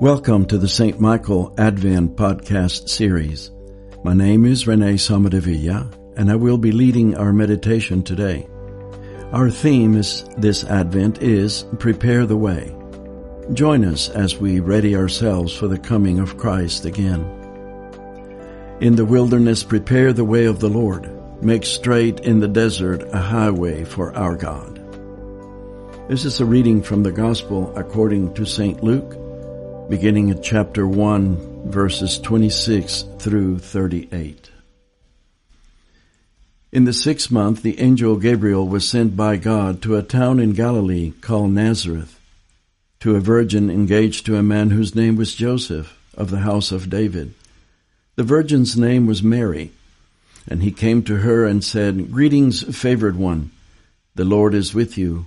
Welcome to the St. Michael Advent podcast series. My name is Rene Somadevilla, and I will be leading our meditation today. Our theme is this Advent is Prepare the Way. Join us as we ready ourselves for the coming of Christ again. In the wilderness, prepare the way of the Lord. Make straight in the desert a highway for our God. This is a reading from the Gospel according to St. Luke, beginning at chapter 1, verses 26 through 38. In the sixth month, the angel Gabriel was sent by God to a town in Galilee called Nazareth, to a virgin engaged to a man whose name was Joseph of the house of David. The virgin's name was Mary, and he came to her and said, Greetings, favored one, the Lord is with you.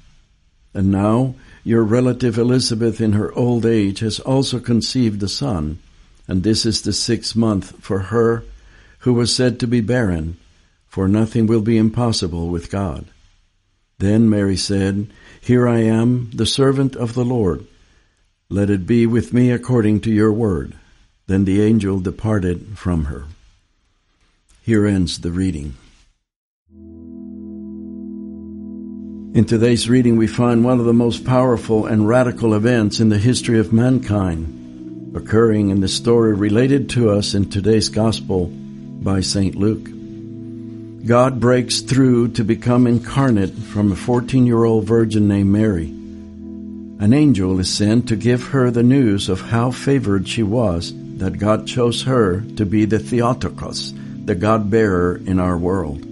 And now your relative Elizabeth in her old age has also conceived a son, and this is the sixth month for her who was said to be barren, for nothing will be impossible with God. Then Mary said, Here I am, the servant of the Lord. Let it be with me according to your word. Then the angel departed from her. Here ends the reading. In today's reading, we find one of the most powerful and radical events in the history of mankind occurring in the story related to us in today's Gospel by St. Luke. God breaks through to become incarnate from a 14 year old virgin named Mary. An angel is sent to give her the news of how favored she was that God chose her to be the Theotokos, the God bearer in our world.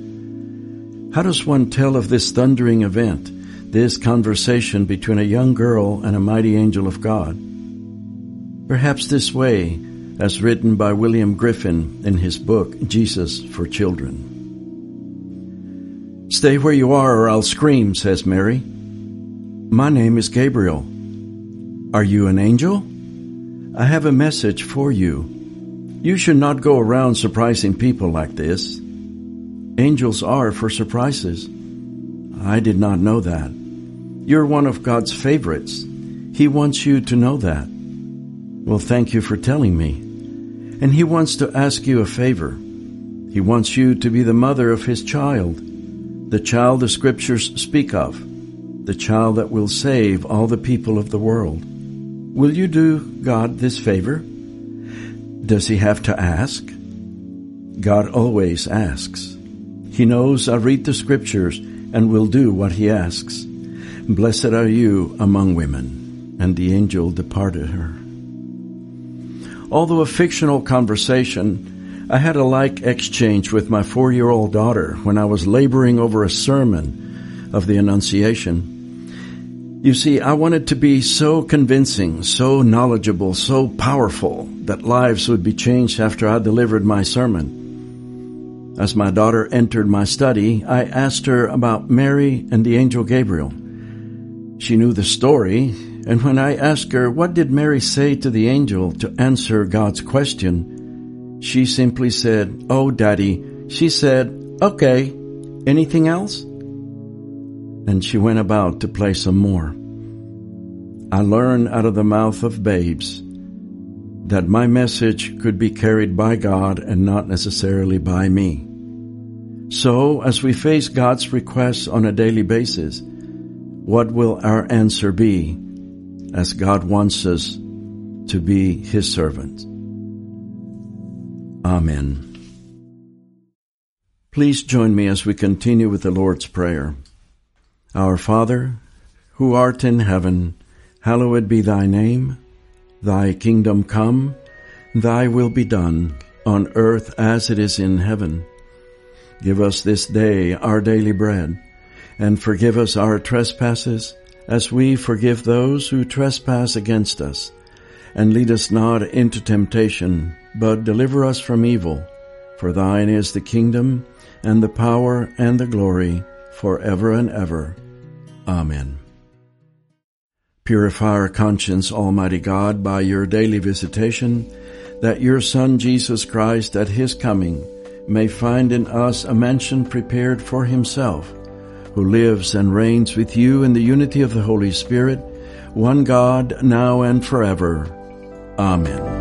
How does one tell of this thundering event, this conversation between a young girl and a mighty angel of God? Perhaps this way, as written by William Griffin in his book, Jesus for Children. Stay where you are or I'll scream, says Mary. My name is Gabriel. Are you an angel? I have a message for you. You should not go around surprising people like this. Angels are for surprises. I did not know that. You're one of God's favorites. He wants you to know that. Well, thank you for telling me. And He wants to ask you a favor. He wants you to be the mother of His child, the child the scriptures speak of, the child that will save all the people of the world. Will you do God this favor? Does He have to ask? God always asks. He knows I read the scriptures and will do what he asks. Blessed are you among women. And the angel departed her. Although a fictional conversation, I had a like exchange with my four-year-old daughter when I was laboring over a sermon of the Annunciation. You see, I wanted to be so convincing, so knowledgeable, so powerful that lives would be changed after I delivered my sermon. As my daughter entered my study, I asked her about Mary and the angel Gabriel. She knew the story, and when I asked her, what did Mary say to the angel to answer God's question, she simply said, Oh, daddy, she said, okay, anything else? And she went about to play some more. I learned out of the mouth of babes that my message could be carried by God and not necessarily by me. So, as we face God's requests on a daily basis, what will our answer be as God wants us to be His servant? Amen. Please join me as we continue with the Lord's Prayer. Our Father, who art in heaven, hallowed be thy name. Thy kingdom come, thy will be done, on earth as it is in heaven. Give us this day our daily bread, and forgive us our trespasses, as we forgive those who trespass against us. And lead us not into temptation, but deliver us from evil. For thine is the kingdom, and the power and the glory forever and ever. Amen. Purify our conscience, Almighty God, by your daily visitation, that your Son Jesus Christ at his coming may find in us a mansion prepared for himself, who lives and reigns with you in the unity of the Holy Spirit, one God, now and forever. Amen.